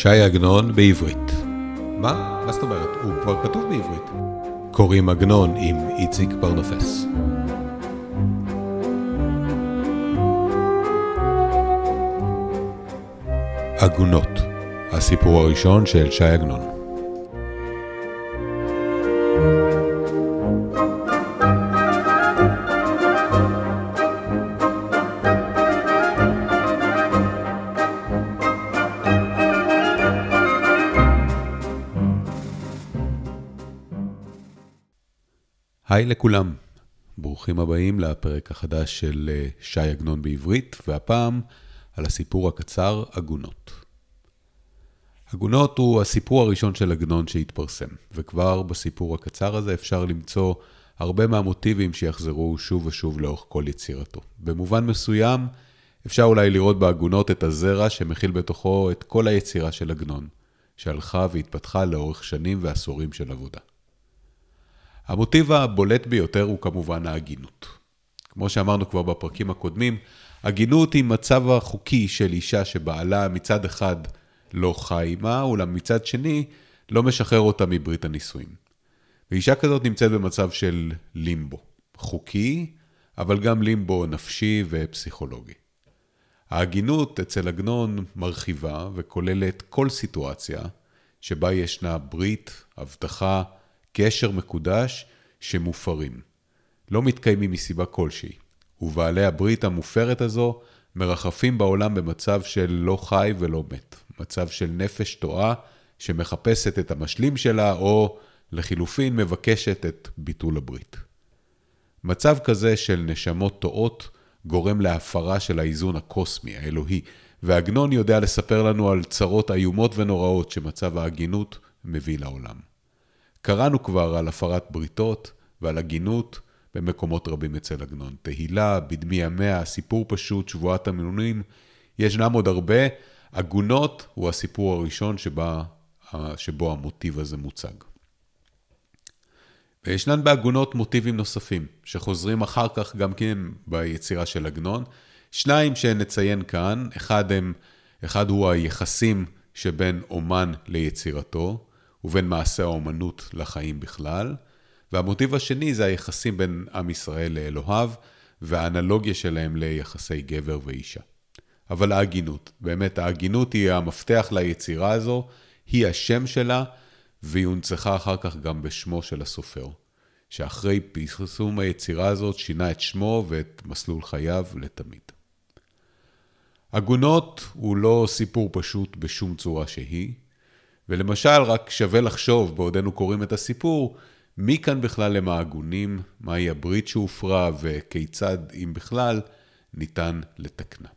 ש"י עגנון בעברית. מה? מה זאת אומרת? הוא כבר כתוב בעברית. קוראים עגנון עם איציק פרנופס. עגונות, הסיפור הראשון של ש"י עגנון. היי לכולם, ברוכים הבאים לפרק החדש של אה, ש"י עגנון בעברית, והפעם על הסיפור הקצר עגונות. עגונות הוא הסיפור הראשון של עגנון שהתפרסם, וכבר בסיפור הקצר הזה אפשר למצוא הרבה מהמוטיבים שיחזרו שוב ושוב לאורך כל יצירתו. במובן מסוים, אפשר אולי לראות בעגונות את הזרע שמכיל בתוכו את כל היצירה של עגנון, שהלכה והתפתחה לאורך שנים ועשורים של עבודה. המוטיב הבולט ביותר הוא כמובן ההגינות. כמו שאמרנו כבר בפרקים הקודמים, הגינות היא מצב החוקי של אישה שבעלה מצד אחד לא חי עימה, אולם מצד שני לא משחרר אותה מברית הנישואים. ואישה כזאת נמצאת במצב של לימבו, חוקי, אבל גם לימבו נפשי ופסיכולוגי. ההגינות אצל עגנון מרחיבה וכוללת כל סיטואציה שבה ישנה ברית, הבטחה, קשר מקודש שמופרים. לא מתקיימים מסיבה כלשהי, ובעלי הברית המופרת הזו מרחפים בעולם במצב של לא חי ולא מת, מצב של נפש טועה שמחפשת את המשלים שלה, או לחילופין מבקשת את ביטול הברית. מצב כזה של נשמות טועות גורם להפרה של האיזון הקוסמי, האלוהי, ועגנון יודע לספר לנו על צרות איומות ונוראות שמצב ההגינות מביא לעולם. קראנו כבר על הפרת בריתות ועל הגינות במקומות רבים אצל עגנון. תהילה, בדמי המאה, סיפור פשוט, שבועת המינונים, ישנם עוד הרבה. עגונות הוא הסיפור הראשון שבה, שבו המוטיב הזה מוצג. וישנן בעגונות מוטיבים נוספים, שחוזרים אחר כך גם כן ביצירה של עגנון. שניים שנציין כאן, אחד, הם, אחד הוא היחסים שבין אומן ליצירתו, ובין מעשה האומנות לחיים בכלל. והמוטיב השני זה היחסים בין עם ישראל לאלוהיו, והאנלוגיה שלהם ליחסי גבר ואישה. אבל ההגינות, באמת ההגינות היא המפתח ליצירה הזו, היא השם שלה, והיא הונצחה אחר כך גם בשמו של הסופר, שאחרי פרסום היצירה הזאת שינה את שמו ואת מסלול חייו לתמיד. עגונות הוא לא סיפור פשוט בשום צורה שהיא, ולמשל, רק שווה לחשוב בעודנו קוראים את הסיפור, מי כאן בכלל הם ההגונים, מהי הברית שהופרה וכיצד, אם בכלל, ניתן לתקנה.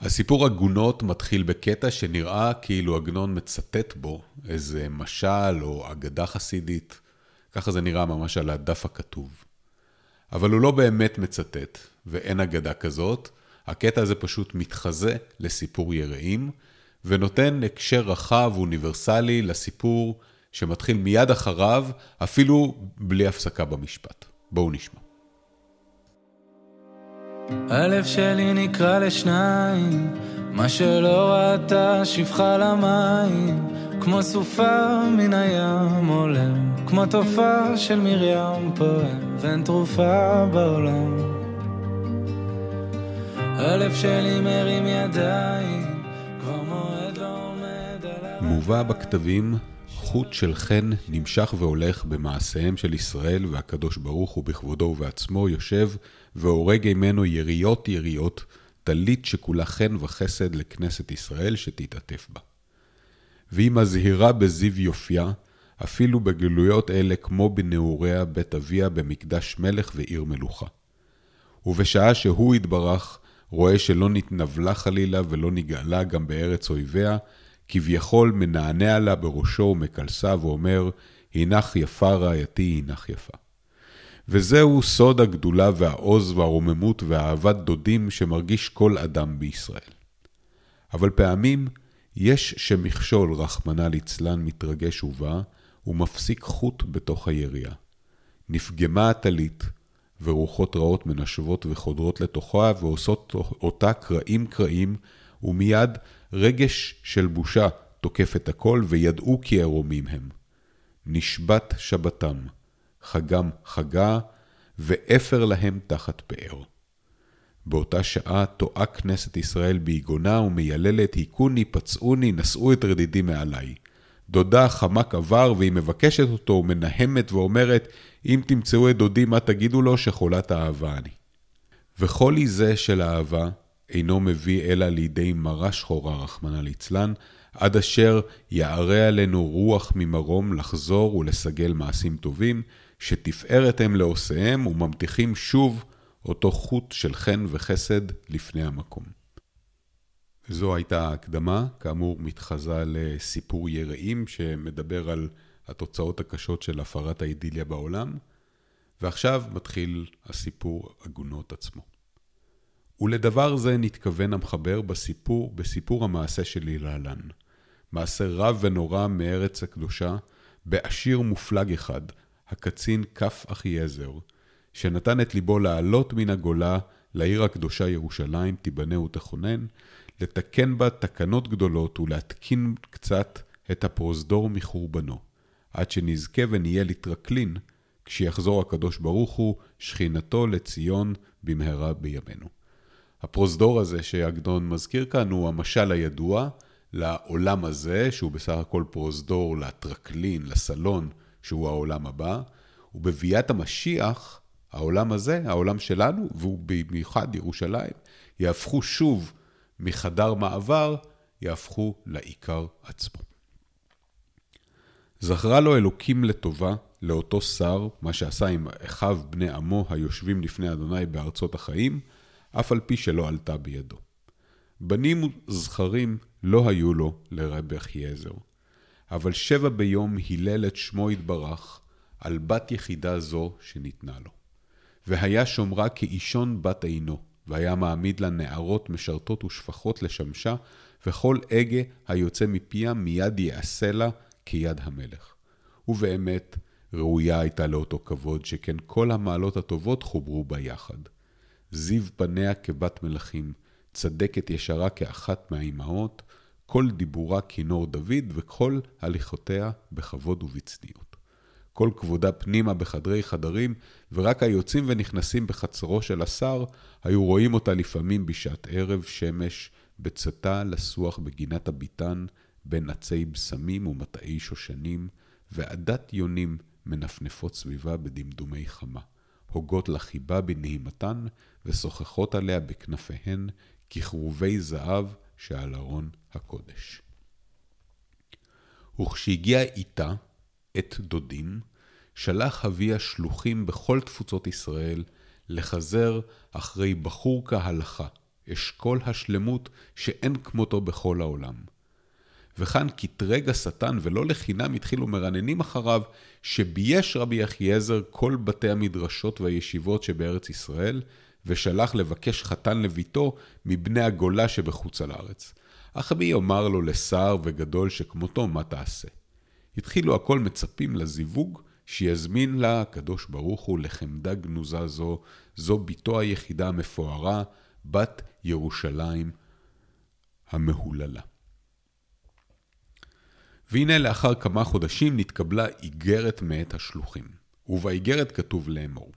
הסיפור עגונות מתחיל בקטע שנראה כאילו עגנון מצטט בו איזה משל או אגדה חסידית, ככה זה נראה ממש על הדף הכתוב. אבל הוא לא באמת מצטט, ואין אגדה כזאת, הקטע הזה פשוט מתחזה לסיפור יראים, ונותן הקשר רחב ואוניברסלי לסיפור שמתחיל מיד אחריו, אפילו בלי הפסקה במשפט. בואו נשמע. הלב שלי נקרא לשניים, מה שלא ראתה שפחה למים, כמו סופה מן הים עולם, כמו תופעה של מרים פועם, ואין תרופה בעולם. הלב שלי מרים ידיים מובא בכתבים חוט של חן נמשך והולך במעשיהם של ישראל, והקדוש ברוך הוא בכבודו ובעצמו יושב והורג ממנו יריות יריות, טלית שכולה חן וחסד לכנסת ישראל שתתעטף בה. והיא מזהירה בזיו יופייה, אפילו בגלויות אלה כמו בנעוריה בית אביה במקדש מלך ועיר מלוכה. ובשעה שהוא יתברך, רואה שלא נתנבלה חלילה ולא נגאלה גם בארץ אויביה, כביכול מנענע לה בראשו ומקלסה ואומר, הנך יפה רעייתי, הנך יפה. וזהו סוד הגדולה והעוז והרוממות ואהבת דודים שמרגיש כל אדם בישראל. אבל פעמים יש שמכשול, רחמנא ליצלן, מתרגש ובא, ומפסיק חוט בתוך היריעה. נפגמה הטלית, ורוחות רעות מנשבות וחודרות לתוכה, ועושות אותה קרעים קרעים, ומיד רגש של בושה תוקף את הכל, וידעו כי ערומים הם. נשבת שבתם, חגם חגה, ואפר להם תחת פאר. באותה שעה טועה כנסת ישראל ביגונה ומייללת, היכוני, פצעוני, נשאו את רדידי מעליי. דודה חמק עבר, והיא מבקשת אותו ומנהמת ואומרת, אם תמצאו את דודי, מה תגידו לו שחולת אהבה אני. וחולי זה של אהבה אינו מביא אלא לידי מרה שחורה, רחמנא ליצלן, עד אשר יערה עלינו רוח ממרום לחזור ולסגל מעשים טובים, שתפארת הם לעושיהם וממתיחים שוב אותו חוט של חן וחסד לפני המקום. זו הייתה ההקדמה, כאמור מתחזה לסיפור יראים שמדבר על התוצאות הקשות של הפרת האידיליה בעולם, ועכשיו מתחיל הסיפור עגונות עצמו. ולדבר זה נתכוון המחבר בסיפור, בסיפור המעשה שלי להלן. מעשה רב ונורא מארץ הקדושה, בעשיר מופלג אחד, הקצין כף אחיעזר, שנתן את ליבו לעלות מן הגולה לעיר הקדושה ירושלים, תיבנה ותכונן, לתקן בה תקנות גדולות ולהתקין קצת את הפרוזדור מחורבנו, עד שנזכה ונהיה לטרקלין, כשיחזור הקדוש ברוך הוא, שכינתו לציון במהרה בימינו. הפרוזדור הזה שעגנון מזכיר כאן הוא המשל הידוע לעולם הזה, שהוא בסך הכל פרוזדור לטרקלין, לסלון, שהוא העולם הבא, ובביאת המשיח, העולם הזה, העולם שלנו, והוא במיוחד ירושלים, יהפכו שוב מחדר מעבר, יהפכו לעיקר עצמו. זכרה לו אלוקים לטובה, לאותו שר, מה שעשה עם אחיו בני עמו היושבים לפני אדוני בארצות החיים, אף על פי שלא עלתה בידו. בנים זכרים לא היו לו לרבי אחיעזר, אבל שבע ביום הלל את שמו יתברך על בת יחידה זו שניתנה לו. והיה שומרה כאישון בת עינו, והיה מעמיד לה נערות משרתות ושפחות לשמשה, וכל הגה היוצא מפיה מיד יעשה לה כיד המלך. ובאמת, ראויה הייתה לאותו כבוד, שכן כל המעלות הטובות חוברו בה יחד. זיו פניה כבת מלכים, צדקת ישרה כאחת מהאימהות, כל דיבורה כינור דוד, וכל הליכותיה בכבוד ובצניעות. כל כבודה פנימה בחדרי חדרים, ורק היוצאים ונכנסים בחצרו של השר, היו רואים אותה לפעמים בשעת ערב שמש, בצאתה לסוח בגינת הביתן, בין עצי בשמים ומטעי שושנים, ועדת יונים מנפנפות סביבה בדמדומי חמה. הוגות לחיבה בנעימתן, ושוחחות עליה בכנפיהן ככרובי זהב שעל ארון הקודש. וכשהגיע איתה, את דודים, שלח אביה שלוחים בכל תפוצות ישראל לחזר אחרי בחור כהלכה, אשכול השלמות שאין כמותו בכל העולם. וכאן קטרג השטן, ולא לחינם התחילו מרננים אחריו, שבייש רבי אחיעזר כל בתי המדרשות והישיבות שבארץ ישראל, ושלח לבקש חתן לביתו מבני הגולה שבחוץ על הארץ. אך מי יאמר לו לשר וגדול שכמותו, מה תעשה? התחילו הכל מצפים לזיווג שיזמין לה הקדוש ברוך הוא לחמדה גנוזה זו, זו בתו היחידה המפוארה, בת ירושלים המהוללה. והנה לאחר כמה חודשים נתקבלה איגרת מאת השלוחים, ובאיגרת כתוב לאמור: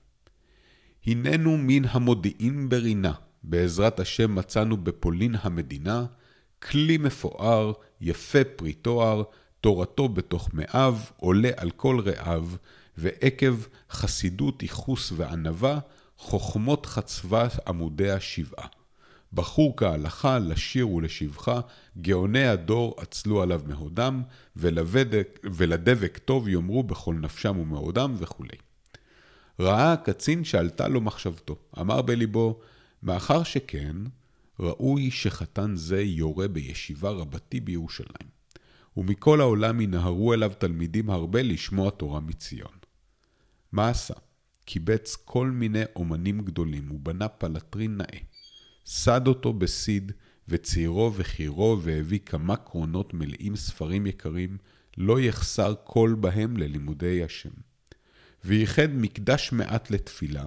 הננו מן המודיעין ברינה, בעזרת השם מצאנו בפולין המדינה, כלי מפואר, יפה פרי תואר, תורתו בתוך מאיו, עולה על כל רעיו, ועקב חסידות, ייחוס וענווה, חוכמות חצבה עמודיה שבעה. בחור כהלכה, לשיר ולשבחה, גאוני הדור עצלו עליו מהודם, ולבדק, ולדבק טוב יאמרו בכל נפשם ומאודם וכולי. ראה הקצין שעלתה לו מחשבתו, אמר בליבו, מאחר שכן, ראוי שחתן זה יורה בישיבה רבתי בירושלים, ומכל העולם ינהרו אליו תלמידים הרבה לשמוע תורה מציון. מה עשה? קיבץ כל מיני אומנים גדולים ובנה פלטרין נאה. סד אותו בסיד, וצעירו וחירו, והביא כמה קרונות מלאים ספרים יקרים, לא יחסר כל בהם ללימודי השם. וייחד מקדש מעט לתפילה,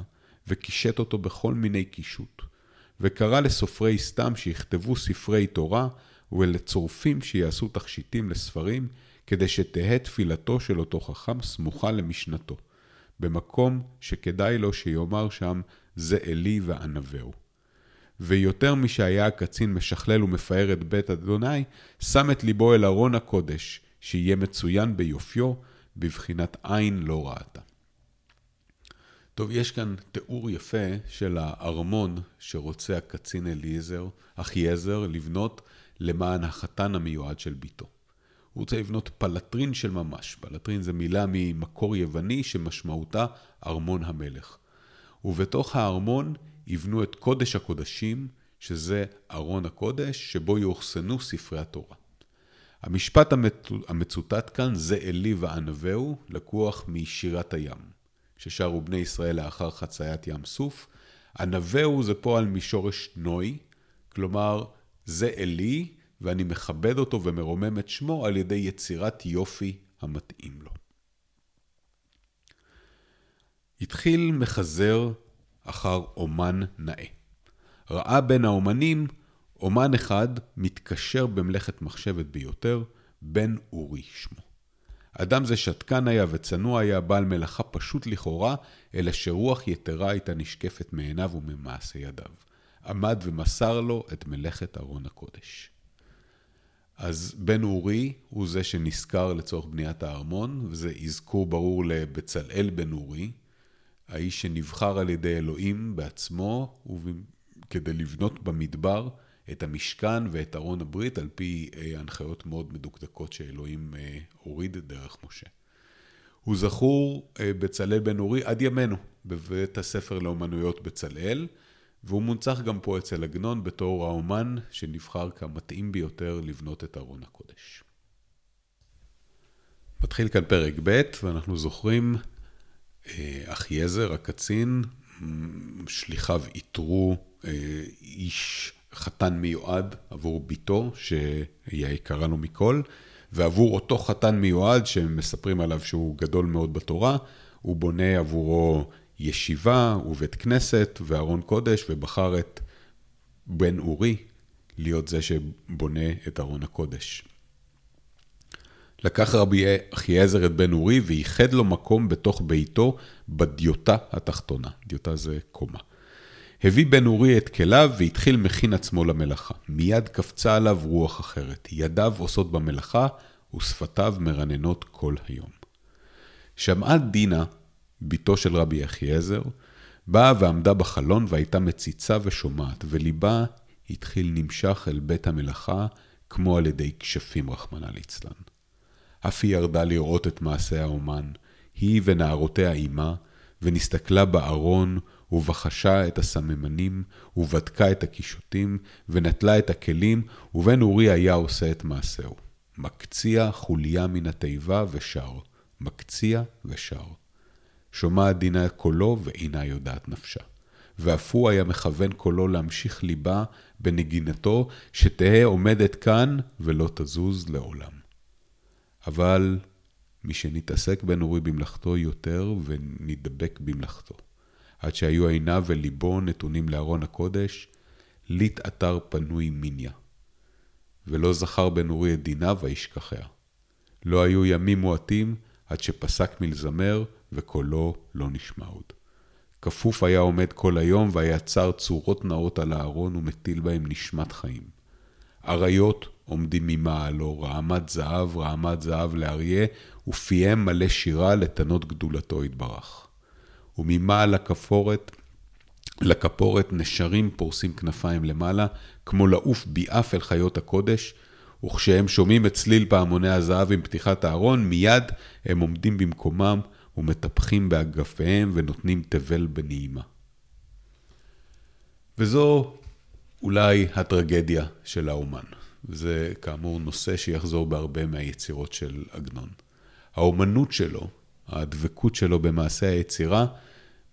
וקישט אותו בכל מיני קישוט. וקרא לסופרי סתם שיכתבו ספרי תורה, ולצורפים שיעשו תכשיטים לספרים, כדי שתהא תפילתו של אותו חכם סמוכה למשנתו, במקום שכדאי לו שיאמר שם, זה אלי וענווהו. ויותר משהיה הקצין משכלל ומפאר את בית אדוני, שם את ליבו אל ארון הקודש, שיהיה מצוין ביופיו, בבחינת עין לא ראתה. טוב, יש כאן תיאור יפה של הארמון שרוצה הקצין אליעזר, אחיעזר, לבנות למען החתן המיועד של ביתו. הוא רוצה לבנות פלטרין של ממש. פלטרין זה מילה ממקור יווני שמשמעותה ארמון המלך. ובתוך הארמון יבנו את קודש הקודשים, שזה ארון הקודש, שבו יאוחסנו ספרי התורה. המשפט המצוטט כאן, זה אלי וענווהו, לקוח משירת הים, ששרו בני ישראל לאחר חציית ים סוף. ענווהו זה פועל משורש נוי, כלומר, זה אלי, ואני מכבד אותו ומרומם את שמו על ידי יצירת יופי המתאים לו. התחיל מחזר אחר אומן נאה. ראה בין האומנים אומן אחד מתקשר במלאכת מחשבת ביותר, בן אורי שמו. אדם זה שתקן היה וצנוע היה, בעל מלאכה פשוט לכאורה, אלא שרוח יתרה הייתה נשקפת מעיניו וממעשה ידיו. עמד ומסר לו את מלאכת ארון הקודש. אז בן אורי הוא זה שנשכר לצורך בניית הארמון, וזה אזכור ברור לבצלאל בן אורי, האיש שנבחר על ידי אלוהים בעצמו, כדי לבנות במדבר את המשכן ואת ארון הברית, על פי אה, הנחיות מאוד מדוקדקות שאלוהים אה, הוריד דרך משה. הוא זכור אה, בצלאל בן אורי עד ימינו, בבית הספר לאומנויות בצלאל, והוא מונצח גם פה אצל עגנון בתור האומן שנבחר כמתאים ביותר לבנות את ארון הקודש. מתחיל כאן פרק ב', ואנחנו זוכרים, אחיעזר, הקצין, שליחיו איתרו אה, איש חתן מיועד עבור בתו, שהיא היקרה לו מכל, ועבור אותו חתן מיועד, שמספרים עליו שהוא גדול מאוד בתורה, הוא בונה עבורו ישיבה ובית כנסת וארון קודש, ובחר את בן אורי להיות זה שבונה את ארון הקודש. לקח רבי אחיעזר את בן אורי וייחד לו מקום בתוך ביתו בדיוטה התחתונה. דיוטה זה קומה. הביא בן אורי את כליו והתחיל מכין עצמו למלאכה. מיד קפצה עליו רוח אחרת. ידיו עושות במלאכה ושפתיו מרננות כל היום. שמעה דינה, בתו של רבי אחיעזר, באה ועמדה בחלון והייתה מציצה ושומעת, וליבה התחיל נמשך אל בית המלאכה, כמו על ידי כשפים, רחמנא ליצלן. אף היא ירדה לראות את מעשה האומן, היא ונערותיה עימה, ונסתכלה בארון, ובחשה את הסממנים, ובדקה את הקישוטים, ונטלה את הכלים, ובן אורי היה עושה את מעשהו. מקציע חוליה מן התיבה ושר, מקציע ושר. שומעת דינה קולו ואינה יודעת נפשה. ואף הוא היה מכוון קולו להמשיך ליבה בנגינתו, שתהא עומדת כאן ולא תזוז לעולם. אבל משנתעסק בן אורי במלאכתו יותר ונדבק במלאכתו. עד שהיו עיניו וליבו נתונים לארון הקודש, ליט אתר פנוי מיניה. ולא זכר בן אורי את דיניו וישכחיה. לא היו ימים מועטים עד שפסק מלזמר, וקולו לא נשמע עוד. כפוף היה עומד כל היום, והיה צר צורות נאות על הארון, ומטיל בהם נשמת חיים. אריות עומדים ממעלו, רעמת זהב, רעמת זהב לאריה, ופיהם מלא שירה לתנות גדולתו יתברך. וממעל הכפורת, לכפורת נשרים פורסים כנפיים למעלה, כמו לעוף ביעף אל חיות הקודש, וכשהם שומעים את צליל פעמוני הזהב עם פתיחת הארון, מיד הם עומדים במקומם ומטפחים באגפיהם ונותנים תבל בנעימה. וזו אולי הטרגדיה של האומן. וזה כאמור נושא שיחזור בהרבה מהיצירות של עגנון. האומנות שלו, הדבקות שלו במעשה היצירה,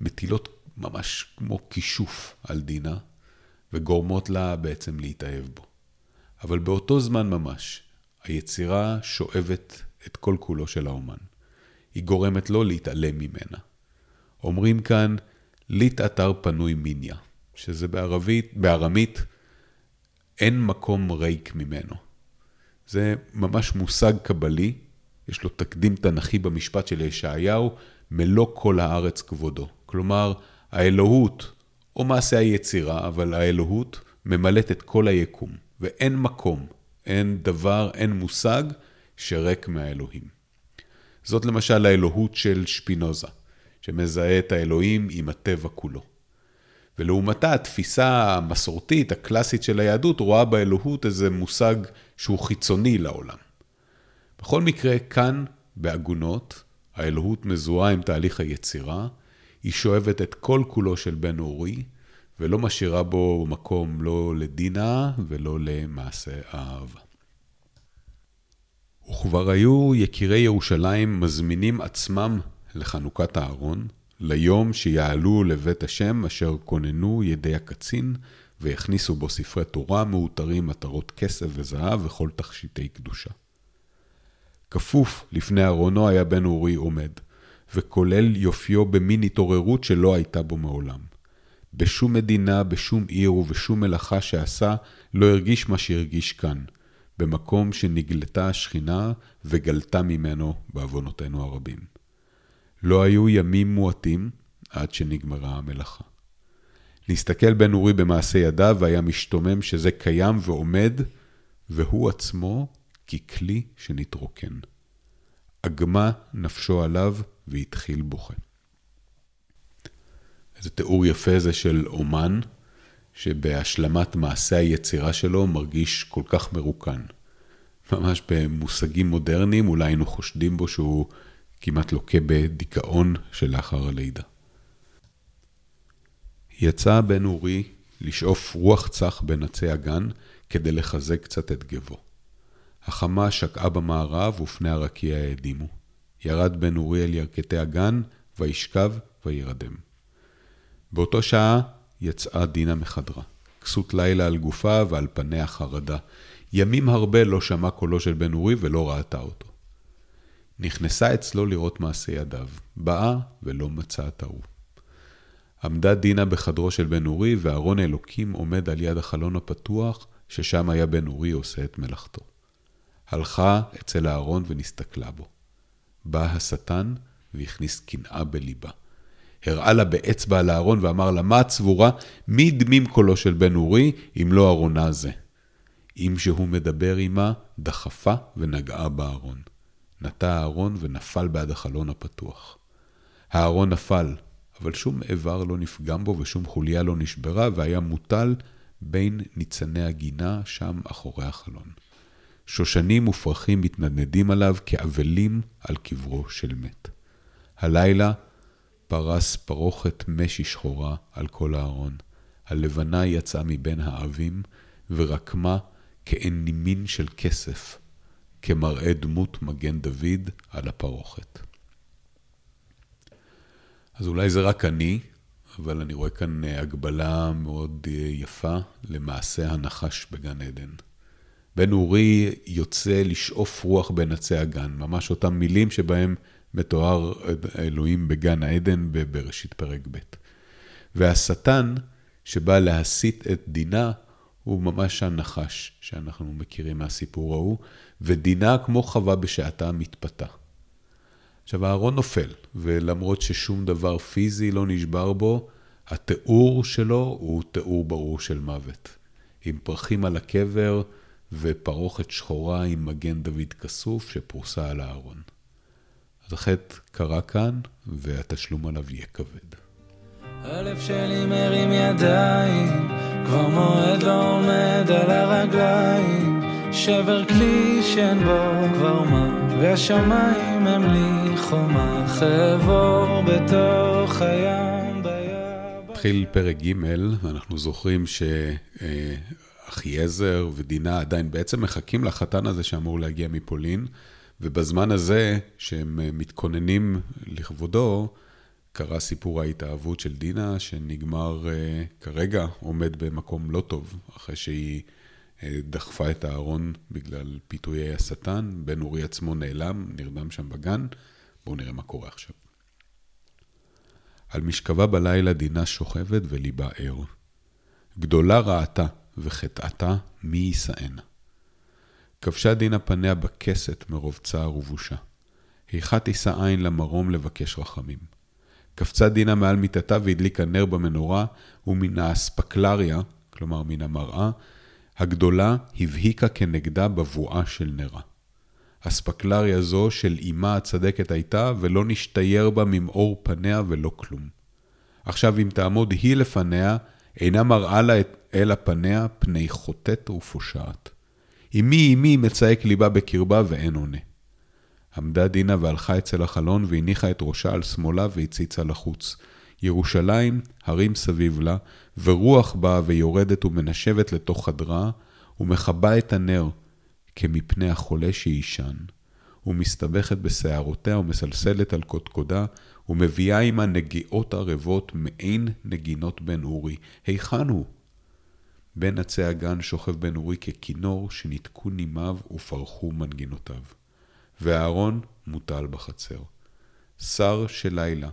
מטילות ממש כמו כישוף על דינה, וגורמות לה בעצם להתאהב בו. אבל באותו זמן ממש, היצירה שואבת את כל כולו של האומן. היא גורמת לו להתעלם ממנה. אומרים כאן, ליט אתר פנוי מיניה. שזה בערבית, בארמית, אין מקום ריק ממנו. זה ממש מושג קבלי, יש לו תקדים תנכי במשפט של ישעיהו, מלוא כל הארץ כבודו. כלומר, האלוהות, או מעשה היצירה, אבל האלוהות ממלאת את כל היקום, ואין מקום, אין דבר, אין מושג שריק מהאלוהים. זאת למשל האלוהות של שפינוזה, שמזהה את האלוהים עם הטבע כולו. ולעומתה, התפיסה המסורתית, הקלאסית של היהדות, רואה באלוהות איזה מושג שהוא חיצוני לעולם. בכל מקרה, כאן, בעגונות, האלוהות מזוהה עם תהליך היצירה, היא שואבת את כל כולו של בן אורי, ולא משאירה בו מקום לא לדינה ולא למעשה האהבה. וכבר היו יקירי ירושלים מזמינים עצמם לחנוכת הארון, ליום שיעלו לבית השם אשר כוננו ידי הקצין, והכניסו בו ספרי תורה מאותרים מטרות כסף וזהב וכל תכשיטי קדושה. כפוף לפני ארונו היה בן אורי עומד, וכולל יופיו במין התעוררות שלא הייתה בו מעולם. בשום מדינה, בשום עיר ובשום מלאכה שעשה, לא הרגיש מה שהרגיש כאן, במקום שנגלתה השכינה וגלתה ממנו בעוונותינו הרבים. לא היו ימים מועטים עד שנגמרה המלאכה. להסתכל בן אורי במעשה ידיו והיה משתומם שזה קיים ועומד, והוא עצמו ככלי שנתרוקן. אגמה נפשו עליו והתחיל בוכה. איזה תיאור יפה זה של אומן, שבהשלמת מעשה היצירה שלו מרגיש כל כך מרוקן. ממש במושגים מודרניים, אולי היינו חושדים בו שהוא כמעט לוקה בדיכאון שלאחר הלידה. יצא בן אורי לשאוף רוח צח בין עצי הגן כדי לחזק קצת את גבו. החמה שקעה במערב ופני הרקיע האדימו. ירד בן אורי אל ירכתי הגן, וישכב וירדם. באותו שעה יצאה דינה מחדרה. כסות לילה על גופה ועל פניה חרדה. ימים הרבה לא שמע קולו של בן אורי ולא ראתה אותו. נכנסה אצלו לראות מעשה ידיו. באה ולא מצאה הוא. עמדה דינה בחדרו של בן אורי, וארון אלוקים עומד על יד החלון הפתוח, ששם היה בן אורי עושה את מלאכתו. הלכה אצל הארון ונסתכלה בו. בא השטן והכניס קנאה בליבה. הראה לה באצבע על הארון ואמר לה, מה צבורה? מי דמים קולו של בן אורי, אם לא ארונה זה? אם שהוא מדבר עמה, דחפה ונגעה בארון. נטע הארון ונפל בעד החלון הפתוח. הארון נפל, אבל שום איבר לא נפגם בו ושום חוליה לא נשברה, והיה מוטל בין ניצני הגינה שם אחורי החלון. שושנים ופרחים מתנדנדים עליו כאבלים על קברו של מת. הלילה פרס פרוכת משי שחורה על כל הארון. הלבנה יצאה מבין האבים ורקמה כעין נימין של כסף, כמראה דמות מגן דוד על הפרוכת. אז אולי זה רק אני, אבל אני רואה כאן הגבלה מאוד יפה למעשה הנחש בגן עדן. בן אורי יוצא לשאוף רוח בין עצי הגן, ממש אותם מילים שבהם מתואר אלוהים בגן העדן בראשית פרק ב'. והשטן שבא להסית את דינה, הוא ממש הנחש שאנחנו מכירים מהסיפור ההוא, ודינה כמו חווה בשעתה מתפתה. עכשיו הארון נופל, ולמרות ששום דבר פיזי לא נשבר בו, התיאור שלו הוא תיאור ברור של מוות. עם פרחים על הקבר, ופרוכת שחורה עם מגן דוד כסוף שפרוסה על הארון. אז החטא קרה כאן, והתשלום עליו יהיה כבד. הלב שלי מרים ידיים, כבר מועד לא עומד על הרגליים, שבר כלי שאין בו כבר מה, והשמיים הם לי חומה, חבור בתוך הים בים. התחיל פרק ג', ואנחנו זוכרים ש... אחיעזר ודינה עדיין בעצם מחכים לחתן הזה שאמור להגיע מפולין, ובזמן הזה שהם מתכוננים לכבודו, קרה סיפור ההתאהבות של דינה, שנגמר אה, כרגע, עומד במקום לא טוב, אחרי שהיא דחפה את הארון בגלל פיתויי השטן, בן אורי עצמו נעלם, נרדם שם בגן. בואו נראה מה קורה עכשיו. על משכבה בלילה דינה שוכבת וליבה ער. גדולה רעתה וחטאתה מי יישאנה. כבשה דינה פניה בכסת מרוב צער ובושה. היכה תישא עין למרום לבקש רחמים. קפצה דינה מעל מיטתה והדליקה נר במנורה, ומן האספקלריה, כלומר מן המראה, הגדולה הבהיקה כנגדה בבואה של נרה. אספקלריה זו של אמה הצדקת הייתה, ולא נשתייר בה ממאור פניה ולא כלום. עכשיו אם תעמוד היא לפניה, אינה מראה לה אלא פניה פני חוטאת ופושעת. אמי אמי מצייק ליבה בקרבה ואין עונה. עמדה דינה והלכה אצל החלון והניחה את ראשה על שמאלה והציצה לחוץ. ירושלים, הרים סביב לה, ורוח באה ויורדת ומנשבת לתוך חדרה, ומכבה את הנר, כמפני החולה שיישן. ומסתבכת בשערותיה ומסלסלת על קודקודה, ומביאה עמה נגיעות ערבות מעין נגינות בן אורי. היכן הוא? בין עצי הגן שוכב בן אורי ככינור שניתקו נימיו ופרחו מנגינותיו. ואהרון מוטל בחצר. שר של לילה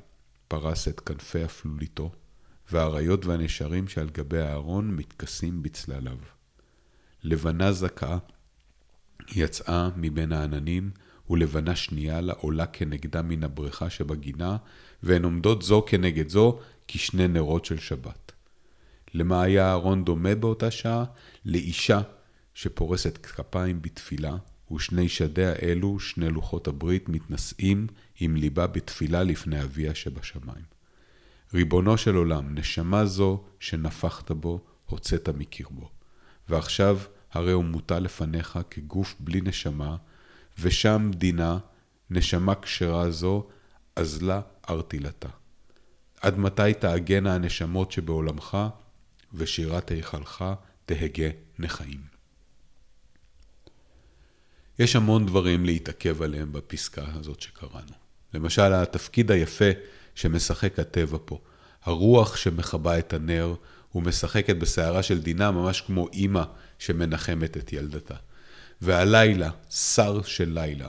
פרס את כנפי אפלוליתו, והאריות והנשרים שעל גבי הארון מתכסים בצלליו. לבנה זכה יצאה מבין העננים, ולבנה שנייה לה עולה כנגדה מן הבריכה שבגינה, והן עומדות זו כנגד זו כשני נרות של שבת. למה היה אהרון דומה באותה שעה? לאישה שפורסת כפיים בתפילה, ושני שדיה אלו, שני לוחות הברית, מתנשאים עם ליבה בתפילה לפני אביה שבשמיים. ריבונו של עולם, נשמה זו שנפחת בו, הוצאת מקרבו. ועכשיו הרי הוא מוטל לפניך כגוף בלי נשמה, ושם דינה, נשמה כשרה זו, אזלה ארתילתה. עד מתי תעגנה הנשמות שבעולמך, ושירת היכלך תהגה נחיים. יש המון דברים להתעכב עליהם בפסקה הזאת שקראנו. למשל, התפקיד היפה שמשחק הטבע פה. הרוח שמכבה את הנר ומשחקת בסערה של דינה ממש כמו אימא שמנחמת את ילדתה. והלילה, שר של לילה,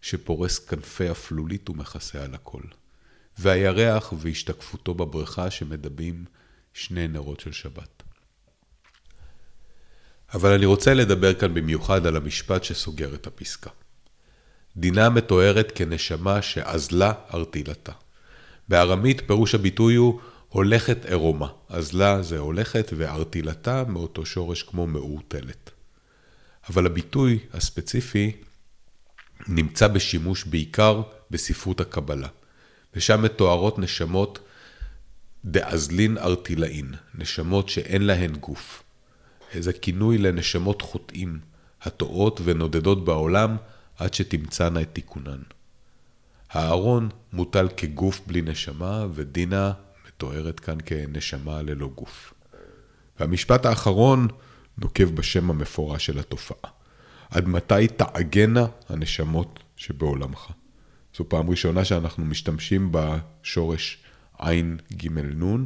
שפורס כנפי אפלולית ומכסה על הכל. והירח והשתקפותו בבריכה שמדבים שני נרות של שבת. אבל אני רוצה לדבר כאן במיוחד על המשפט שסוגר את הפסקה. דינה מתוארת כנשמה שאזלה ארתילתה. בארמית פירוש הביטוי הוא הולכת עירומה. אזלה זה הולכת וארתילתה מאותו שורש כמו מעורטלת. אבל הביטוי הספציפי נמצא בשימוש בעיקר בספרות הקבלה, ושם מתוארות נשמות דאזלין ארטילאין, נשמות שאין להן גוף. איזה כינוי לנשמות חוטאים, הטועות ונודדות בעולם עד שתמצאנה את תיקונן. הארון מוטל כגוף בלי נשמה, ודינה מתוארת כאן כנשמה ללא גוף. והמשפט האחרון נוקב בשם המפורש של התופעה. עד מתי תעגנה הנשמות שבעולמך? זו פעם ראשונה שאנחנו משתמשים בשורש עין ג' נ',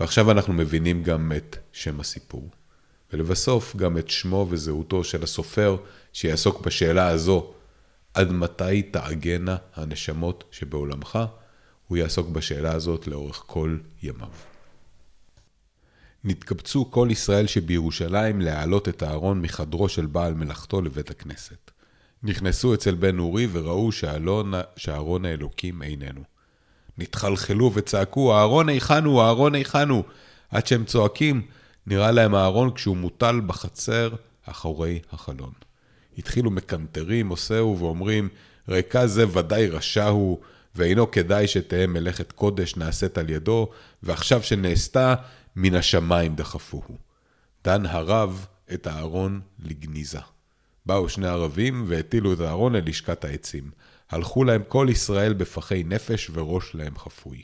ועכשיו אנחנו מבינים גם את שם הסיפור. ולבסוף גם את שמו וזהותו של הסופר שיעסוק בשאלה הזו, עד מתי תעגנה הנשמות שבעולמך? הוא יעסוק בשאלה הזאת לאורך כל ימיו. נתקבצו כל ישראל שבירושלים להעלות את הארון מחדרו של בעל מלאכתו לבית הכנסת. נכנסו אצל בן אורי וראו שארון האלוקים איננו. נתחלחלו וצעקו, אהרון היכן הוא, אהרון היכן הוא. עד שהם צועקים, נראה להם אהרון כשהוא מוטל בחצר אחורי החלון. התחילו מקנטרים, עושהו, ואומרים, ריקה זה ודאי רשע הוא, ואינו כדאי שתהא מלאכת קודש נעשית על ידו, ועכשיו שנעשתה, מן השמיים דחפוהו. דן הרב את הארון לגניזה. באו שני ערבים והטילו את הארון אל לשכת העצים. הלכו להם כל ישראל בפחי נפש וראש להם חפוי.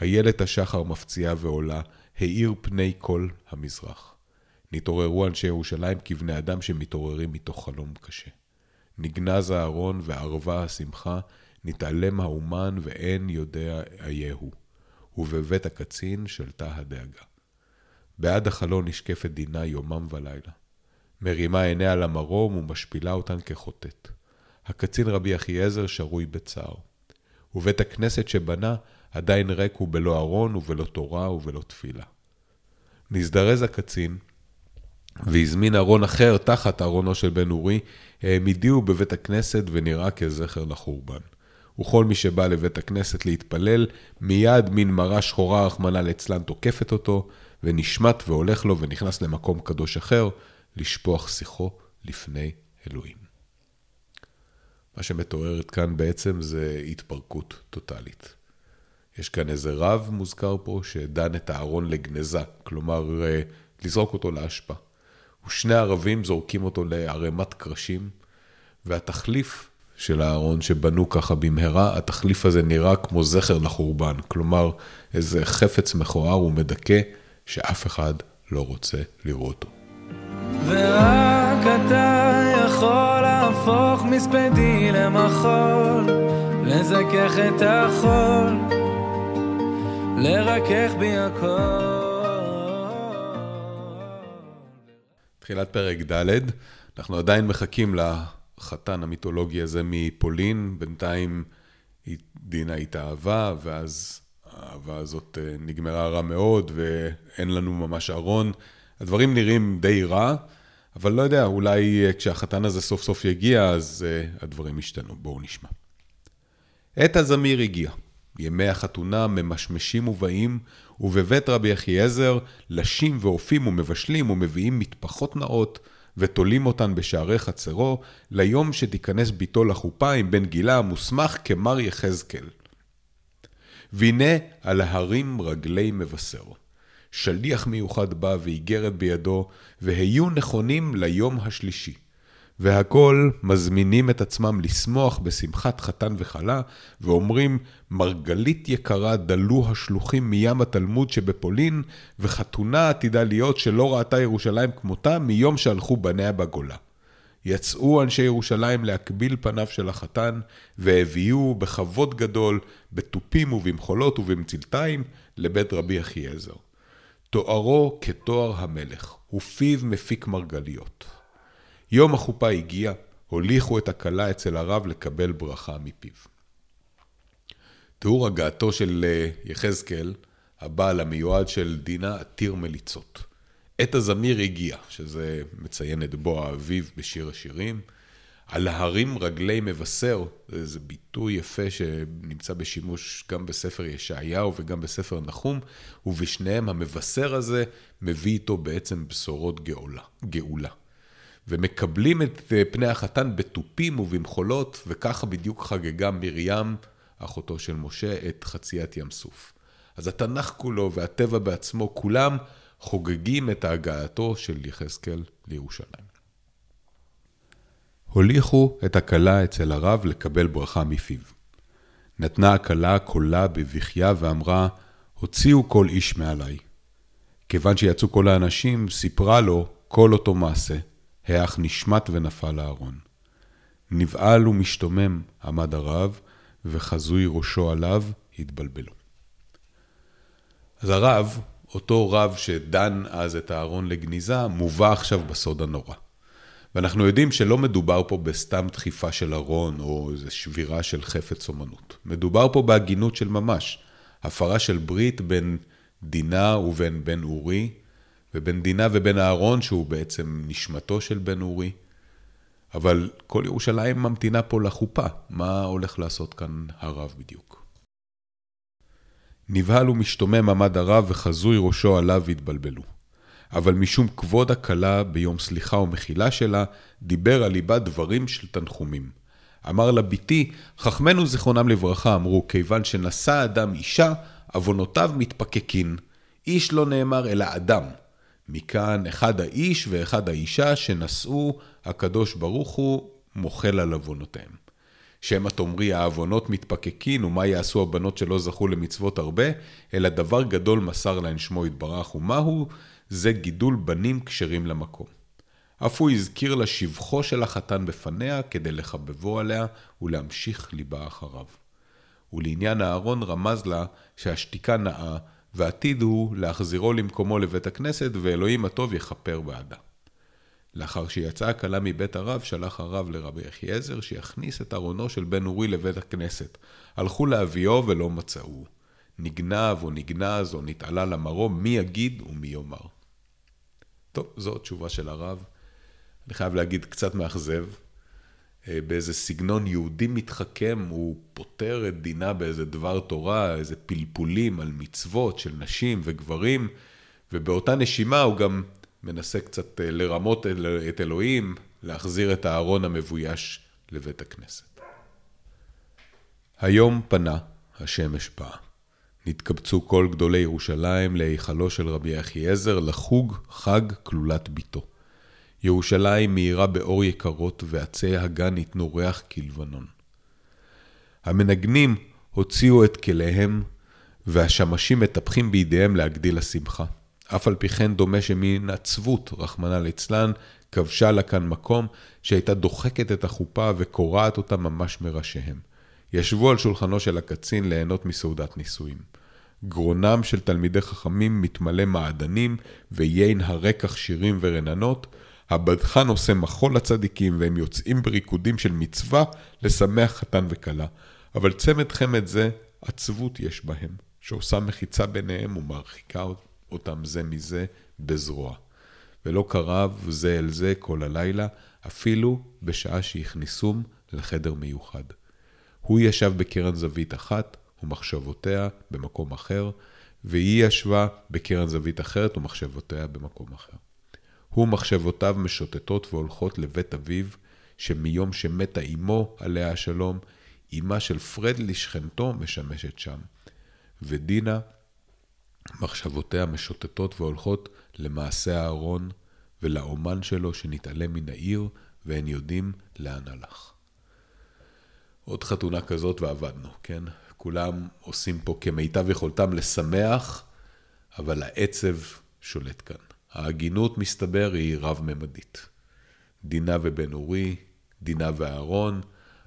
איילת השחר מפציעה ועולה, האיר פני כל המזרח. נתעוררו אנשי ירושלים כבני אדם שמתעוררים מתוך חלום קשה. נגנז הארון וערבה השמחה, נתעלם האומן ואין יודע אייהו. ובבית הקצין שלטה הדאגה. בעד החלון נשקפת דינה יומם ולילה. מרימה עיניה למרום ומשפילה אותן כחוטאת. הקצין רבי אחיעזר שרוי בצער. ובית הכנסת שבנה עדיין ריק הוא בלא ארון ובלא תורה ובלא תפילה. נזדרז הקצין והזמין ארון אחר תחת ארונו של בן אורי, העמידיהו בבית הכנסת ונראה כזכר לחורבן. וכל מי שבא לבית הכנסת להתפלל, מיד מין מרה שחורה, רחמנא ליצלן, תוקפת אותו, ונשמט והולך לו ונכנס למקום קדוש אחר, לשפוך שיחו לפני אלוהים. מה שמתוארת כאן בעצם זה התפרקות טוטאלית. יש כאן איזה רב מוזכר פה שדן את הארון לגנזה, כלומר אה, לזרוק אותו לאשפה. ושני ערבים זורקים אותו לערימת קרשים, והתחליף של הארון שבנו ככה במהרה, התחליף הזה נראה כמו זכר לחורבן, כלומר איזה חפץ מכוער ומדכא שאף אחד לא רוצה לראותו. ורק אתה יכול להפוך מספדי למחול, לזכך את החול, לרכך בי הכל. תחילת פרק ד', אנחנו עדיין מחכים לחתן המיתולוגי הזה מפולין, בינתיים דינה התאהבה, ואז האהבה הזאת אה, נגמרה רע מאוד, ואין לנו ממש ארון. הדברים נראים די רע, אבל לא יודע, אולי אה, כשהחתן הזה סוף סוף יגיע, אז uh, הדברים ישתנו. בואו נשמע. עת הזמיר הגיע. ימי החתונה ממשמשים ובאים, ובבית רבי אחיעזר, לשים ואופים ומבשלים ומביאים מטפחות נאות, ותולים אותן בשערי חצרו, ליום שתיכנס ביתו לחופה עם בן גילה המוסמך כמר יחזקאל. והנה על ההרים רגלי מבשר. שליח מיוחד בא ואיגרת בידו, והיו נכונים ליום השלישי. והכל מזמינים את עצמם לשמוח בשמחת חתן וכלה, ואומרים, מרגלית יקרה דלו השלוחים מים התלמוד שבפולין, וחתונה עתידה להיות שלא ראתה ירושלים כמותה מיום שהלכו בניה בגולה. יצאו אנשי ירושלים להקביל פניו של החתן, והביאוהו בכבוד גדול, בתופים ובמחולות ובמצלתיים, לבית רבי אחיעזר. תוארו כתואר המלך, ופיו מפיק מרגליות. יום החופה הגיע, הוליכו את הכלה אצל הרב לקבל ברכה מפיו. תיאור הגעתו של אה, יחזקאל, הבעל המיועד של דינה עתיר מליצות. עת הזמיר הגיע, שזה מציין את בוא האביב בשיר השירים. על ההרים רגלי מבשר, זה ביטוי יפה שנמצא בשימוש גם בספר ישעיהו וגם בספר נחום, ובשניהם המבשר הזה מביא איתו בעצם בשורות גאולה. גאולה. ומקבלים את אה, פני החתן בתופים ובמחולות, וככה בדיוק חגגה מרים, אחותו של משה, את חציית ים סוף. אז התנ"ך כולו והטבע בעצמו, כולם חוגגים את הגעתו של יחזקאל לירושלים. הוליכו את הכלה אצל הרב לקבל ברכה מפיו. נתנה הכלה קולה בבכייה ואמרה, הוציאו כל איש מעליי. כיוון שיצאו כל האנשים, סיפרה לו כל אותו מעשה, האח נשמט ונפל לארון. נבהל ומשתומם עמד הרב, וחזוי ראשו עליו התבלבלו. אז הרב, אותו רב שדן אז את הארון לגניזה, מובא עכשיו בסוד הנורא. ואנחנו יודעים שלא מדובר פה בסתם דחיפה של ארון או איזו שבירה של חפץ אומנות. מדובר פה בהגינות של ממש. הפרה של ברית בין דינה ובין בן אורי, ובין דינה ובין אהרון, שהוא בעצם נשמתו של בן אורי. אבל כל ירושלים ממתינה פה לחופה. מה הולך לעשות כאן הרב בדיוק? נבהל ומשתומם עמד הרב וחזוי ראשו עליו והתבלבלו. אבל משום כבוד הכלה ביום סליחה ומחילה שלה, דיבר על ליבה דברים של תנחומים. אמר לה בתי, חכמינו זיכרונם לברכה אמרו, כיוון שנשא אדם אישה, עוונותיו מתפקקין. איש לא נאמר אלא אדם. מכאן אחד האיש ואחד האישה שנשאו, הקדוש ברוך הוא מוחל על עוונותיהם. שמא תאמרי העוונות מתפקקין, ומה יעשו הבנות שלא זכו למצוות הרבה, אלא דבר גדול מסר להן שמו יתברך, ומהו? זה גידול בנים כשרים למקום. אף הוא הזכיר לה שבחו של החתן בפניה כדי לחבבו עליה ולהמשיך ליבה אחריו. ולעניין אהרון רמז לה שהשתיקה נאה, ועתיד הוא להחזירו למקומו לבית הכנסת, ואלוהים הטוב יכפר בעדה. לאחר שיצאה הכלה מבית הרב, שלח הרב לרבי אחיעזר שיכניס את ארונו של בן אורי לבית הכנסת. הלכו להביאו ולא מצאו. נגנב או נגנז או נתעלה למרום, מי יגיד ומי יאמר. טוב, זו תשובה של הרב. אני חייב להגיד, קצת מאכזב. אה, באיזה סגנון יהודי מתחכם, הוא פותר את דינה באיזה דבר תורה, איזה פלפולים על מצוות של נשים וגברים, ובאותה נשימה הוא גם מנסה קצת אה, לרמות את אלוהים, להחזיר את הארון המבויש לבית הכנסת. היום פנה, השמש באה. נתקבצו כל גדולי ירושלים להיכלו של רבי אחיעזר לחוג חג כלולת ביתו. ירושלים מאירה באור יקרות, ועצי הגן ניתנו ריח כלבנון. המנגנים הוציאו את כליהם, והשמשים מטפחים בידיהם להגדיל השמחה. אף על פי כן דומה שמן עצבות, רחמנא ליצלן, כבשה לה כאן מקום שהייתה דוחקת את החופה וקורעת אותה ממש מראשיהם. ישבו על שולחנו של הקצין ליהנות מסעודת נישואים. גרונם של תלמידי חכמים מתמלא מעדנים, ויין הרקח שירים ורננות. הבדחן עושה מחול לצדיקים, והם יוצאים בריקודים של מצווה לשמח חתן וכלה. אבל צמד חמד זה, עצבות יש בהם, שעושה מחיצה ביניהם ומרחיקה אותם זה מזה בזרוע. ולא קרב זה אל זה כל הלילה, אפילו בשעה שהכניסום לחדר מיוחד. הוא ישב בקרן זווית אחת, ומחשבותיה במקום אחר, והיא ישבה בקרן זווית אחרת ומחשבותיה במקום אחר. הוא מחשבותיו משוטטות והולכות לבית אביו, שמיום שמתה אמו, עליה השלום, אמה של פרדלי שכנתו משמשת שם. ודינה, מחשבותיה משוטטות והולכות למעשה הארון ולאומן שלו שנתעלם מן העיר, ואין יודעים לאן הלך. עוד חתונה כזאת ועבדנו, כן? כולם עושים פה כמיטב יכולתם לשמח, אבל העצב שולט כאן. ההגינות, מסתבר, היא רב-ממדית. דינה ובן אורי, דינה ואהרון.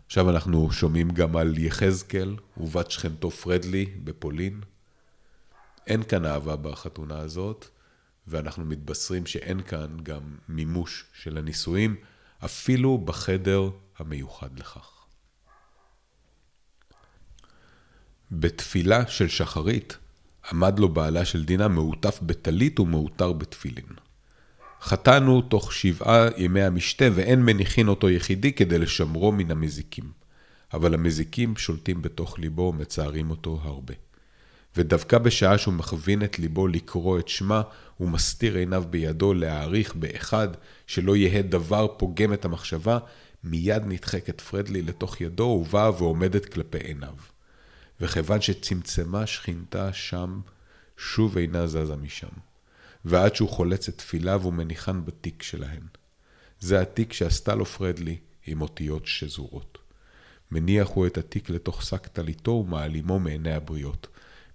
עכשיו אנחנו שומעים גם על יחזקאל ובת שכנתו פרדלי בפולין. אין כאן אהבה בחתונה הזאת, ואנחנו מתבשרים שאין כאן גם מימוש של הנישואים, אפילו בחדר המיוחד לכך. בתפילה של שחרית עמד לו בעלה של דינה מעוטף בטלית ומעוטר בתפילין. חטאנו תוך שבעה ימי המשתה ואין מניחין אותו יחידי כדי לשמרו מן המזיקים. אבל המזיקים שולטים בתוך ליבו ומצערים אותו הרבה. ודווקא בשעה שהוא מכווין את ליבו לקרוא את שמה, הוא מסתיר עיניו בידו להעריך באחד שלא יהא דבר פוגם את המחשבה, מיד נדחקת פרדלי לתוך ידו ובאה ועומדת כלפי עיניו. וכיוון שצמצמה שכינתה שם, שוב אינה זזה משם. ועד שהוא חולץ את תפיליו ומניחן בתיק שלהן. זה התיק שעשתה לו פרדלי עם אותיות שזורות. מניח הוא את התיק לתוך שק טליתו ומעלימו מעיני הבריות.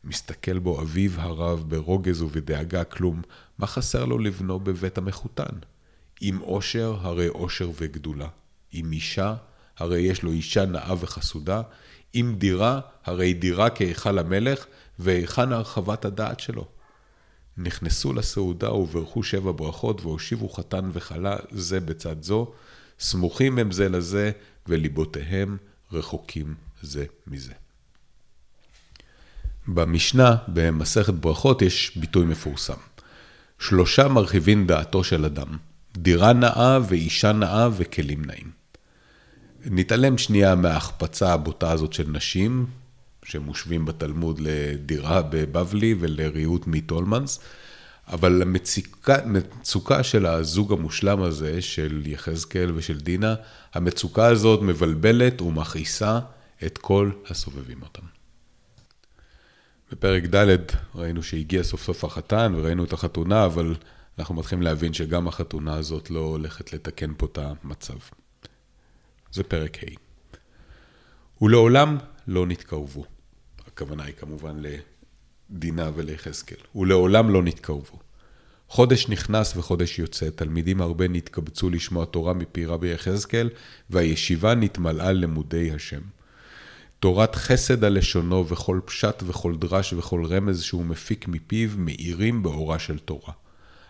מסתכל בו אביו הרב ברוגז ובדאגה כלום, מה חסר לו לבנו בבית המחותן? אם עושר, הרי עושר וגדולה. אם אישה, הרי יש לו אישה נאה וחסודה. אם דירה, הרי דירה כהיכל המלך, והיכן הרחבת הדעת שלו. נכנסו לסעודה וברכו שבע ברכות, והושיבו חתן וכלה זה בצד זו, סמוכים הם זה לזה, וליבותיהם רחוקים זה מזה. במשנה, במסכת ברכות, יש ביטוי מפורסם. שלושה מרחיבים דעתו של אדם, דירה נאה ואישה נאה וכלים נאים. נתעלם שנייה מההחפצה הבוטה הזאת של נשים, שמושווים בתלמוד לדירה בבבלי ולריהוט מטולמנס, אבל המצוקה של הזוג המושלם הזה, של יחזקאל ושל דינה, המצוקה הזאת מבלבלת ומכעיסה את כל הסובבים אותם. בפרק ד' ראינו שהגיע סוף סוף החתן וראינו את החתונה, אבל אנחנו מתחילים להבין שגם החתונה הזאת לא הולכת לתקן פה את המצב. זה פרק ה'. ולעולם לא נתקרבו. הכוונה היא כמובן לדינה וליחזקאל. ולעולם לא נתקרבו. חודש נכנס וחודש יוצא, תלמידים הרבה נתקבצו לשמוע תורה מפי רבי יחזקאל, והישיבה נתמלאה למודי השם. תורת חסד על לשונו וכל פשט וכל דרש וכל רמז שהוא מפיק מפיו מאירים באורה של תורה.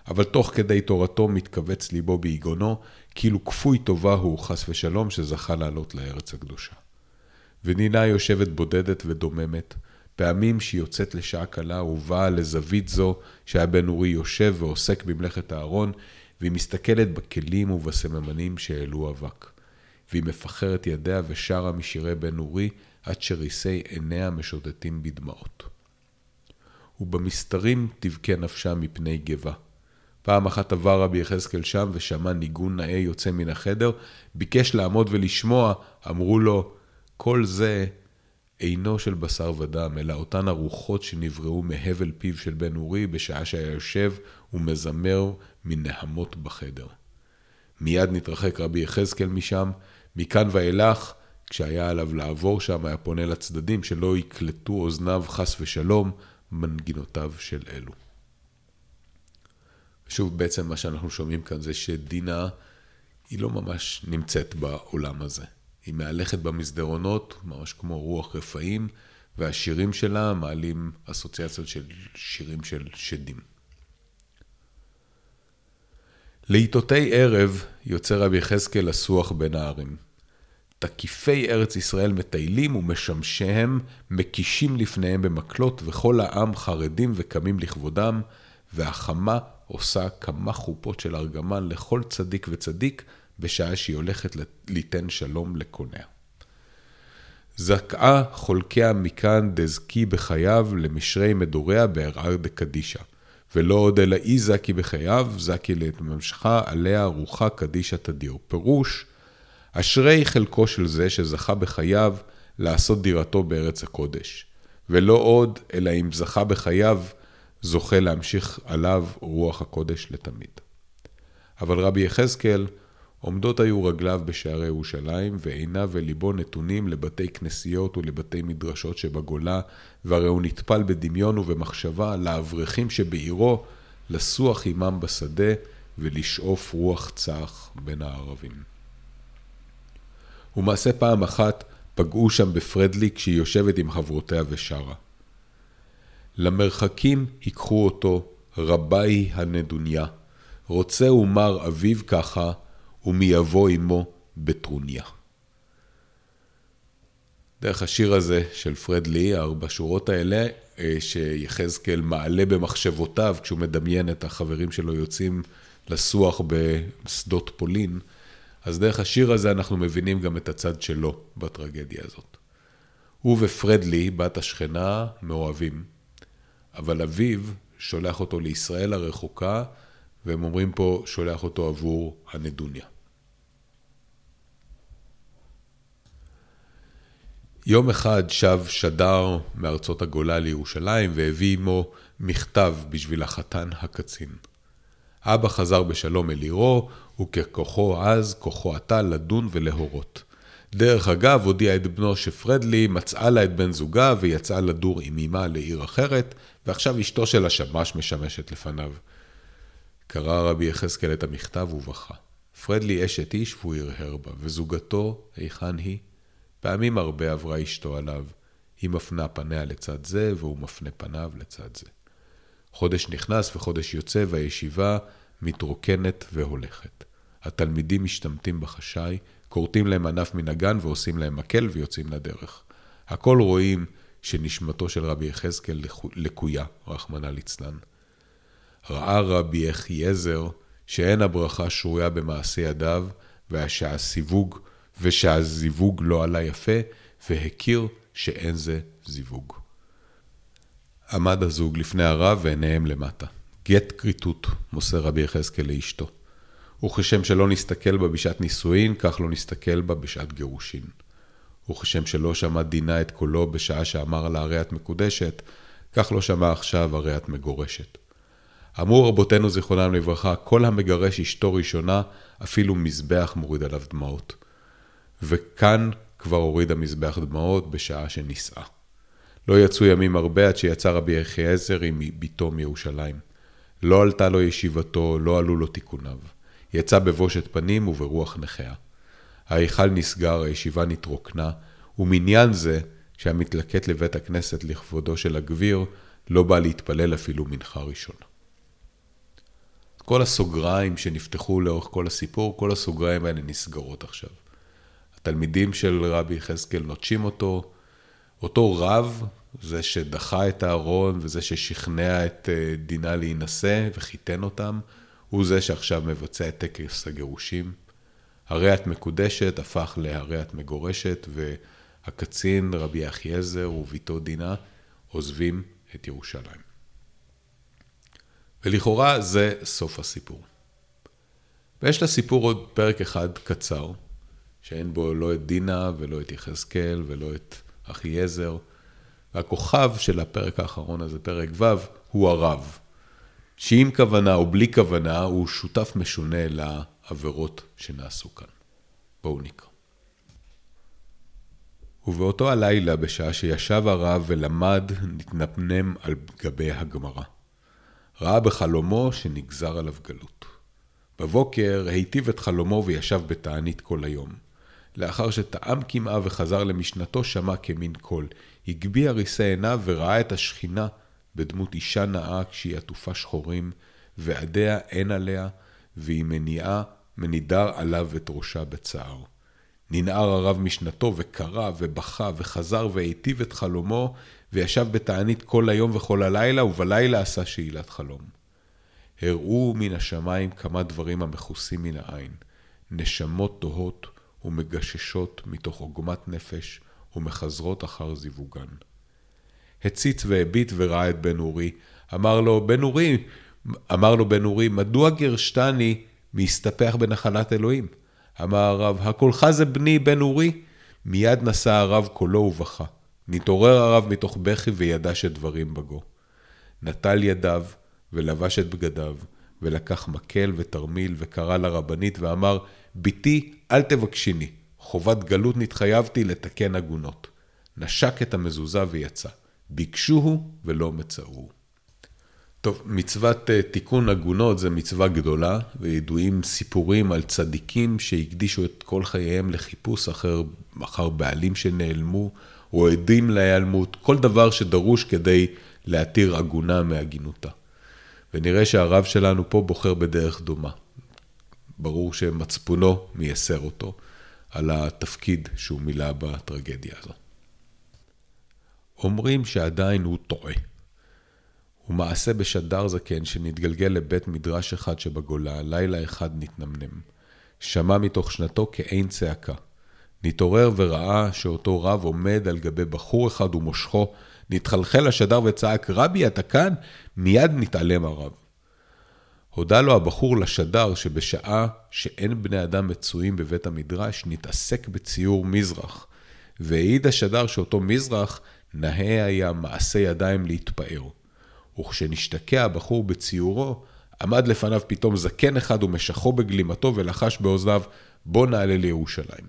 אבל תוך כדי תורתו מתכווץ ליבו ביגונו, כאילו כפוי טובה הוא חס ושלום שזכה לעלות לארץ הקדושה. ונינה יושבת בודדת ודוממת, פעמים שהיא יוצאת לשעה קלה ובאה לזווית זו שהיה בן אורי יושב ועוסק במלאכת הארון, והיא מסתכלת בכלים ובסממנים שהעלו אבק. והיא מפחרת ידיה ושרה משירי בן אורי עד שריסי עיניה משוטטים בדמעות. ובמסתרים תבכה נפשה מפני גבה. פעם אחת עבר רבי יחזקאל שם ושמע ניגון נאה יוצא מן החדר, ביקש לעמוד ולשמוע, אמרו לו, כל זה אינו של בשר ודם, אלא אותן הרוחות שנבראו מהבל פיו של בן אורי בשעה שהיה יושב ומזמר מנהמות בחדר. מיד נתרחק רבי יחזקאל משם, מכאן ואילך, כשהיה עליו לעבור שם, היה פונה לצדדים שלא יקלטו אוזניו חס ושלום מנגינותיו של אלו. שוב, בעצם מה שאנחנו שומעים כאן זה שדינה היא לא ממש נמצאת בעולם הזה. היא מהלכת במסדרונות, ממש כמו רוח רפאים, והשירים שלה מעלים אסוציאציות של שירים של שדים. לעיתותי ערב יוצא רבי יחזקאל לסוח בין הערים. תקיפי ארץ ישראל מטיילים ומשמשיהם, מקישים לפניהם במקלות, וכל העם חרדים וקמים לכבודם, והחמה עושה כמה חופות של ארגמן לכל צדיק וצדיק, בשעה שהיא הולכת ליתן שלום לקוניה. זקעה חולקיה מכאן דזקי בחייו למשרי מדוריה בהרער דקדישה. ולא עוד אלא אי זקי בחייו, זקי להתמשכה עליה רוחה קדישה תדיר. פירוש, אשרי חלקו של זה שזכה בחייו לעשות דירתו בארץ הקודש. ולא עוד, אלא אם זכה בחייו, זוכה להמשיך עליו רוח הקודש לתמיד. אבל רבי יחזקאל, עומדות היו רגליו בשערי ירושלים, ועיניו וליבו נתונים לבתי כנסיות ולבתי מדרשות שבגולה, והרי הוא נטפל בדמיון ובמחשבה לאברכים שבעירו, לסוח עמם בשדה ולשאוף רוח צח בין הערבים. ומעשה פעם אחת פגעו שם בפרדלי כשהיא יושבת עם חברותיה ושרה. למרחקים ייקחו אותו רבי הנדוניה, רוצה ומר אביו ככה, ומי יבוא עמו בטרוניה. דרך השיר הזה של פרדלי, ארבע שורות האלה, אה, שיחזקאל מעלה במחשבותיו כשהוא מדמיין את החברים שלו יוצאים לסוח בשדות פולין, אז דרך השיר הזה אנחנו מבינים גם את הצד שלו בטרגדיה הזאת. הוא ופרדלי, בת השכנה, מאוהבים, אבל אביו שולח אותו לישראל הרחוקה, והם אומרים פה, שולח אותו עבור הנדוניה. יום אחד שב שדר מארצות הגולה לירושלים והביא עמו מכתב בשביל החתן הקצין. אבא חזר בשלום אל עירו, וככוחו אז, כוחו עתה לדון ולהורות. דרך אגב, הודיע את בנו שפרדלי מצאה לה את בן זוגה ויצאה לדור עם אמה לעיר אחרת, ועכשיו אשתו של השמש משמשת לפניו. קרא רבי יחזקאל את המכתב ובכה. פרדלי אשת איש והוא הרהר בה, וזוגתו, היכן היא? פעמים הרבה עברה אשתו עליו. היא מפנה פניה לצד זה, והוא מפנה פניו לצד זה. חודש נכנס וחודש יוצא, והישיבה מתרוקנת והולכת. התלמידים משתמטים בחשאי, כורתים להם ענף מן הגן ועושים להם מקל ויוצאים לדרך. הכל רואים שנשמתו של רבי יחזקאל לקויה, רחמנא ליצלן. ראה רבי יחייזר שאין הברכה שרויה במעשה ידיו, ושהסיווג, ושהזיווג לא עלה יפה, והכיר שאין זה זיווג. עמד הזוג לפני הרב ועיניהם למטה. גט כריתות, מוסר רבי יחזקאל לאשתו. וכשם שלא נסתכל בה בשעת נישואין, כך לא נסתכל בה בשעת גירושין. וכשם שלא שמע דינה את קולו בשעה שאמר לה הרי את מקודשת, כך לא שמע עכשיו הרי את מגורשת. אמרו רבותינו זיכרונם לברכה, כל המגרש אשתו ראשונה, אפילו מזבח מוריד עליו דמעות. וכאן כבר הוריד המזבח דמעות בשעה שנישאה. לא יצאו ימים הרבה עד שיצא רבי יחייעזר עם בתו מירושלים. לא עלתה לו ישיבתו, לא עלו לו תיקוניו. יצא בבושת פנים וברוח נכיה. ההיכל נסגר, הישיבה נתרוקנה, ומניין זה, שהמתלקט לבית הכנסת לכבודו של הגביר, לא בא להתפלל אפילו מנחה ראשונה. כל הסוגריים שנפתחו לאורך כל הסיפור, כל הסוגריים האלה נסגרות עכשיו. התלמידים של רבי יחזקאל נוטשים אותו, אותו רב זה שדחה את הארון וזה ששכנע את אה, דינה להינשא וחיתן אותם, הוא זה שעכשיו מבצע את טקס הגירושים. הרי את מקודשת הפך להרי את מגורשת, והקצין רבי אחיעזר וביתו דינה עוזבים את ירושלים. ולכאורה זה סוף הסיפור. ויש לסיפור עוד פרק אחד קצר, שאין בו לא את דינה ולא את יחזקאל ולא את אחיעזר, והכוכב של הפרק האחרון הזה, פרק ו', הוא הרב, שעם כוונה או בלי כוונה הוא שותף משונה לעבירות שנעשו כאן. בואו נקרא. ובאותו הלילה, בשעה שישב הרב ולמד, נתנפנם על גבי הגמרא. ראה בחלומו שנגזר עליו גלות. בבוקר היטיב את חלומו וישב בתענית כל היום. לאחר שטעם קמעה וחזר למשנתו, שמע כמין קול. הגביה ריסי עיניו וראה את השכינה בדמות אישה נאה כשהיא עטופה שחורים, ועדיה אין עליה, והיא מניעה, מנידר עליו את ראשה בצער. ננער הרב משנתו וקרא ובכה וחזר והיטיב את חלומו, וישב בתענית כל היום וכל הלילה, ובלילה עשה שאילת חלום. הראו מן השמיים כמה דברים המכוסים מן העין, נשמות תוהות ומגששות מתוך עוגמת נפש, ומחזרות אחר זיווגן. הציץ והביט וראה את בן אורי, אמר לו, בן אורי, אמר לו בן אורי, מדוע גירשתני מהסתפח בנחלת אלוהים? אמר הרב, הקולך זה בני בן אורי? מיד נשא הרב קולו ובכה. נתעורר הרב מתוך בכי וידע שדברים בגו. נטל ידיו ולבש את בגדיו, ולקח מקל ותרמיל וקרא לרבנית ואמר, בתי, אל תבקשיני, חובת גלות נתחייבתי לתקן עגונות. נשק את המזוזה ויצא. ביקשוהו ולא מצאוהו. טוב, מצוות אה, תיקון עגונות זה מצווה גדולה, וידועים סיפורים על צדיקים שהקדישו את כל חייהם לחיפוש אחר, אחר בעלים שנעלמו, או עדים להיעלמות, כל דבר שדרוש כדי להתיר עגונה מהגינותה. ונראה שהרב שלנו פה בוחר בדרך דומה. ברור שמצפונו מייסר אותו על התפקיד שהוא מילא בטרגדיה הזו. אומרים שעדיין הוא טועה. הוא מעשה בשדר זקן שנתגלגל לבית מדרש אחד שבגולה, לילה אחד נתנמנם. שמע מתוך שנתו כאין צעקה. נתעורר וראה שאותו רב עומד על גבי בחור אחד ומושכו, נתחלחל השדר וצעק, רבי, אתה כאן? מיד נתעלם הרב. הודה לו הבחור לשדר שבשעה שאין בני אדם מצויים בבית המדרש, נתעסק בציור מזרח. והעיד השדר שאותו מזרח נאה היה מעשה ידיים להתפאר. וכשנשתקע הבחור בציורו, עמד לפניו פתאום זקן אחד ומשכו בגלימתו ולחש באוזניו, בוא נעלה לירושלים.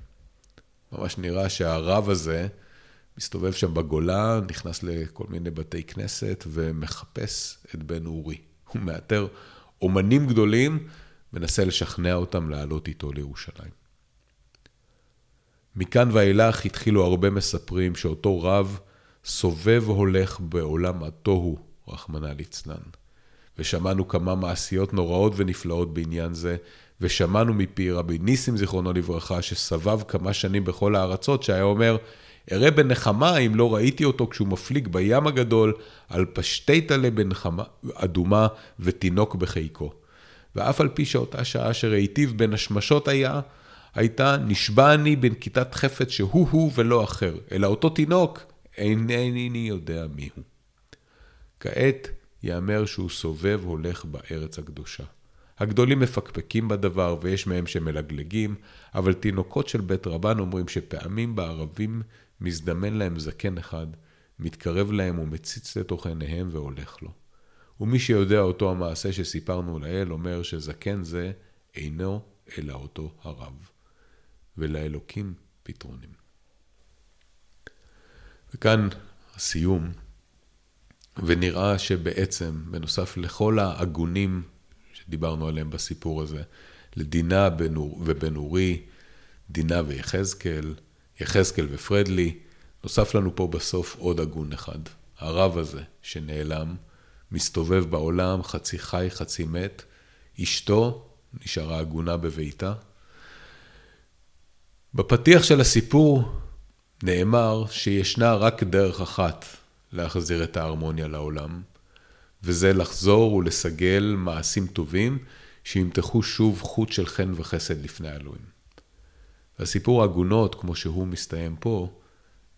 ממש נראה שהרב הזה מסתובב שם בגולה, נכנס לכל מיני בתי כנסת ומחפש את בן אורי. הוא מאתר אומנים גדולים, מנסה לשכנע אותם לעלות איתו לירושלים. מכאן ואילך התחילו הרבה מספרים שאותו רב סובב הולך בעולם התוהו, רחמנא ליצלן. ושמענו כמה מעשיות נוראות ונפלאות בעניין זה, ושמענו מפי רבי ניסים, זיכרונו לברכה, שסבב כמה שנים בכל הארצות, שהיה אומר, אראה בנחמה אם לא ראיתי אותו כשהוא מפליג בים הגדול על פשטי טלה בנחמה אדומה ותינוק בחיקו. ואף על פי שאותה שעה שראיתיו בין השמשות היה, הייתה נשבע אני בנקיטת חפץ שהוא הוא ולא אחר, אלא אותו תינוק אינני יודע מיהו. כעת יאמר שהוא סובב הולך בארץ הקדושה. הגדולים מפקפקים בדבר ויש מהם שמלגלגים, אבל תינוקות של בית רבן אומרים שפעמים בערבים מזדמן להם זקן אחד, מתקרב להם ומציץ לתוך עיניהם והולך לו. ומי שיודע אותו המעשה שסיפרנו לאל, אומר שזקן זה אינו אלא אותו הרב. ולאלוקים פתרונים. וכאן הסיום, ונראה שבעצם, בנוסף לכל ההגונים שדיברנו עליהם בסיפור הזה, לדינה ובן אורי, דינה ויחזקאל, יחזקאל ופרדלי, נוסף לנו פה בסוף עוד הגון אחד. הרב הזה שנעלם, מסתובב בעולם, חצי חי, חצי מת, אשתו נשארה עגונה בביתה. בפתיח של הסיפור נאמר שישנה רק דרך אחת להחזיר את ההרמוניה לעולם, וזה לחזור ולסגל מעשים טובים שימתחו שוב חוט של חן וחסד לפני האלוהים. והסיפור העגונות, כמו שהוא מסתיים פה,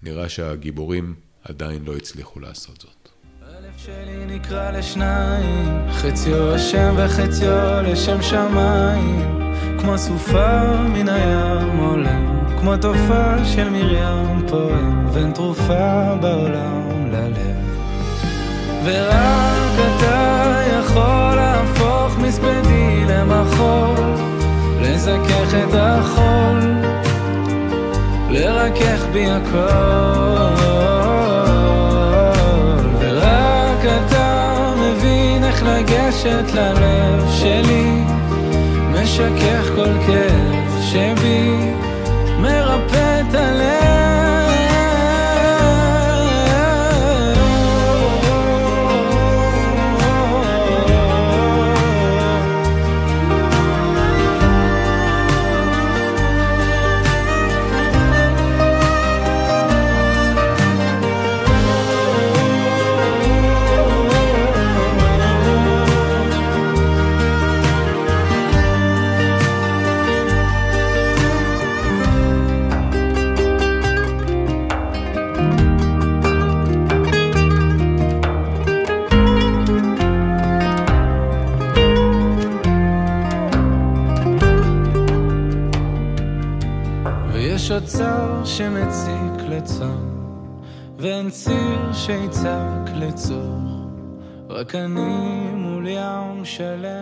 נראה שהגיבורים עדיין לא הצליחו לעשות זאת. הלב שלי נקרא לשניים, חציו השם וחציו לשם שמיים, כמו סופה מן הים עולם, כמו תופעה של מרים פועם, ואין תרופה בעולם ללב. ורק אתה יכול להפוך מספדי למחול, לזכך את החול, לרכך בי הכל. ורק אתה מבין איך לגשת ללב שלי, משכך כל כאב שבי, מרפא את הלב. שיצעק לצור. רק אני מול ים שלם.